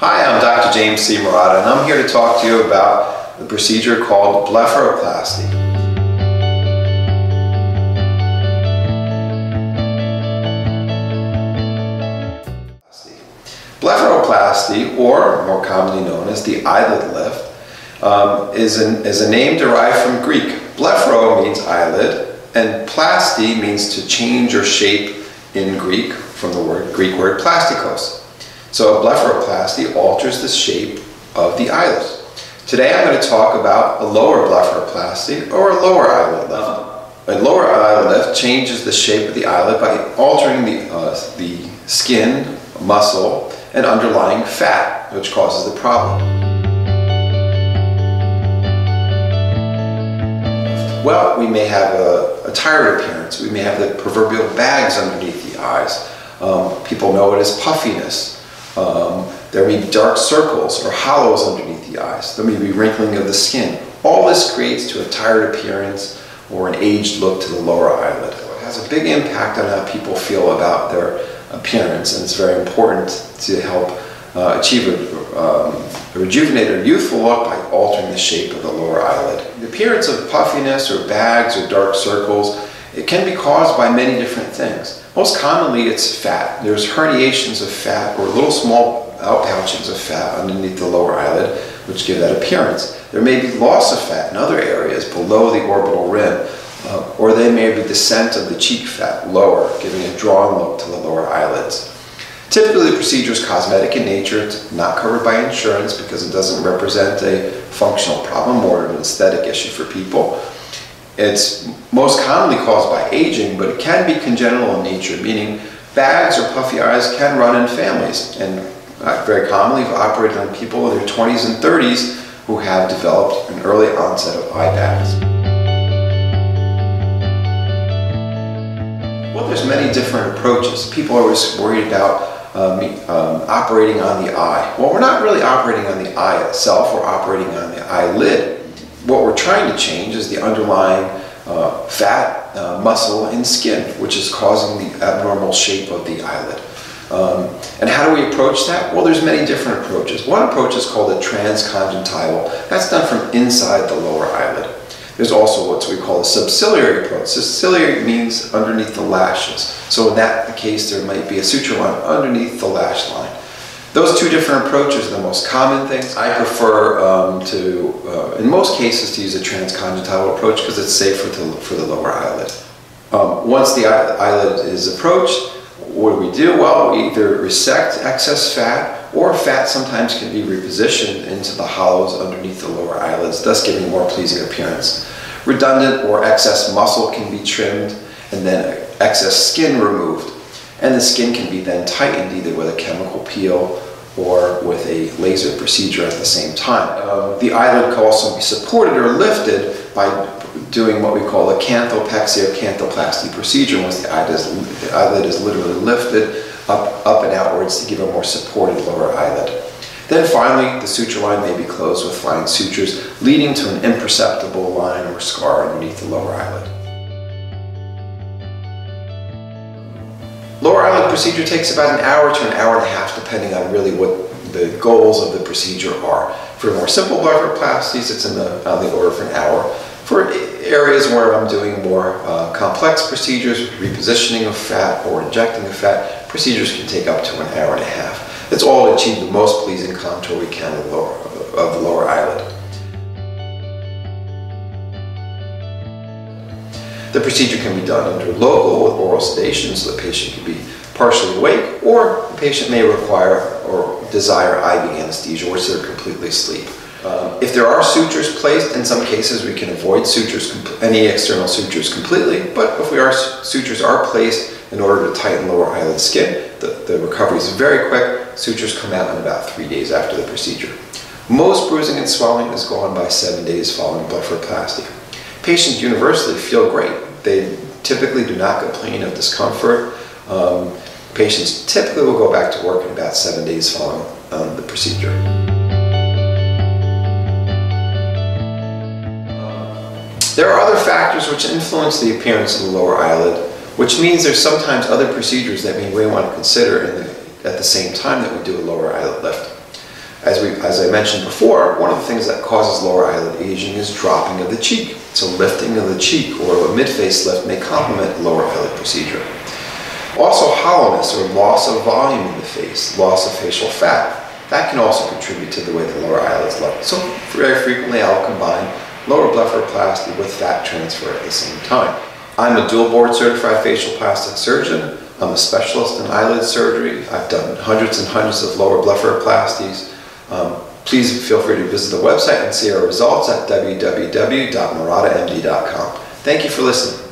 Hi, I'm Dr. James C. Murata, and I'm here to talk to you about the procedure called blepharoplasty. Blepharoplasty, or more commonly known as the eyelid lift, um, is, an, is a name derived from Greek. Blepharo means eyelid, and plasty means to change or shape in Greek from the word Greek word plastikos. So a blepharoplasty alters the shape of the eyelid. Today I'm going to talk about a lower blepharoplasty or a lower eyelid lift. A lower eyelid lift changes the shape of the eyelid by altering the, uh, the skin, muscle, and underlying fat, which causes the problem. Well, we may have a, a tired appearance. We may have the proverbial bags underneath the eyes. Um, people know it as puffiness. Um, there may be dark circles or hollows underneath the eyes. There may be wrinkling of the skin. All this creates to a tired appearance or an aged look to the lower eyelid. It has a big impact on how people feel about their appearance and it's very important to help uh, achieve a, um, a rejuvenated youthful look by altering the shape of the lower eyelid. The appearance of puffiness or bags or dark circles it can be caused by many different things. Most commonly it's fat. There's herniations of fat or little small outpouchings of fat underneath the lower eyelid which give that appearance. There may be loss of fat in other areas below the orbital rim uh, or there may be descent of the cheek fat lower, giving a drawn look to the lower eyelids. Typically the procedure is cosmetic in nature, it's not covered by insurance because it doesn't represent a functional problem or an aesthetic issue for people. It's most commonly caused by aging, but it can be congenital in nature, meaning bags or puffy eyes can run in families. And uh, very commonly have operated on people in their 20s and 30s who have developed an early onset of eye bags. Well, there's many different approaches. People are always worried about um, um, operating on the eye. Well, we're not really operating on the eye itself, we're operating on the eyelid trying to change is the underlying uh, fat, uh, muscle, and skin, which is causing the abnormal shape of the eyelid. Um, and how do we approach that? Well, there's many different approaches. One approach is called a transconjunctival. That's done from inside the lower eyelid. There's also what we call a subciliary approach. Subciliary means underneath the lashes. So in that case, there might be a suture line underneath the lash line. Those two different approaches are the most common things. I prefer um, to, uh, in most cases, to use a transconjunctival approach because it's safer to, for the lower eyelid. Um, once the eyelid is approached, what do we do? Well, we either resect excess fat or fat sometimes can be repositioned into the hollows underneath the lower eyelids, thus giving a more pleasing appearance. Redundant or excess muscle can be trimmed and then excess skin removed and the skin can be then tightened either with a chemical peel or with a laser procedure at the same time. Um, the eyelid can also be supported or lifted by doing what we call a canthopexy or canthoplasty procedure once the eyelid is, the eyelid is literally lifted up, up and outwards to give a more supported lower eyelid. Then finally, the suture line may be closed with fine sutures, leading to an imperceptible line or scar underneath the lower eyelid. Lower eyelid procedure takes about an hour to an hour and a half depending on really what the goals of the procedure are. For more simple blepharoplasties, it's in the, on the order of an hour. For areas where I'm doing more uh, complex procedures, repositioning of fat or injecting of fat, procedures can take up to an hour and a half. It's all to achieve the most pleasing contour we can of lower, of the lower eyelid. The procedure can be done under local with oral sedation so the patient can be partially awake or the patient may require or desire IV anesthesia which they're completely asleep. Um, if there are sutures placed, in some cases we can avoid sutures, any external sutures completely, but if we are sutures are placed in order to tighten lower eyelid skin, the, the recovery is very quick. Sutures come out in about three days after the procedure. Most bruising and swelling is gone by seven days following blepharoplasty. Patients universally feel great. They typically do not complain of discomfort. Um, patients typically will go back to work in about seven days following um, the procedure. There are other factors which influence the appearance of the lower eyelid, which means there's sometimes other procedures that we may want to consider the, at the same time that we do a lower eyelid lift. As I mentioned before, one of the things that causes lower eyelid aging is dropping of the cheek. So lifting of the cheek or a mid-face lift may complement lower eyelid procedure. Also hollowness or loss of volume in the face, loss of facial fat. That can also contribute to the way the lower eyelids look. So very frequently I'll combine lower blepharoplasty with fat transfer at the same time. I'm a dual board certified facial plastic surgeon. I'm a specialist in eyelid surgery. I've done hundreds and hundreds of lower blepharoplasties. Um, please feel free to visit the website and see our results at www.muratamd.com. Thank you for listening.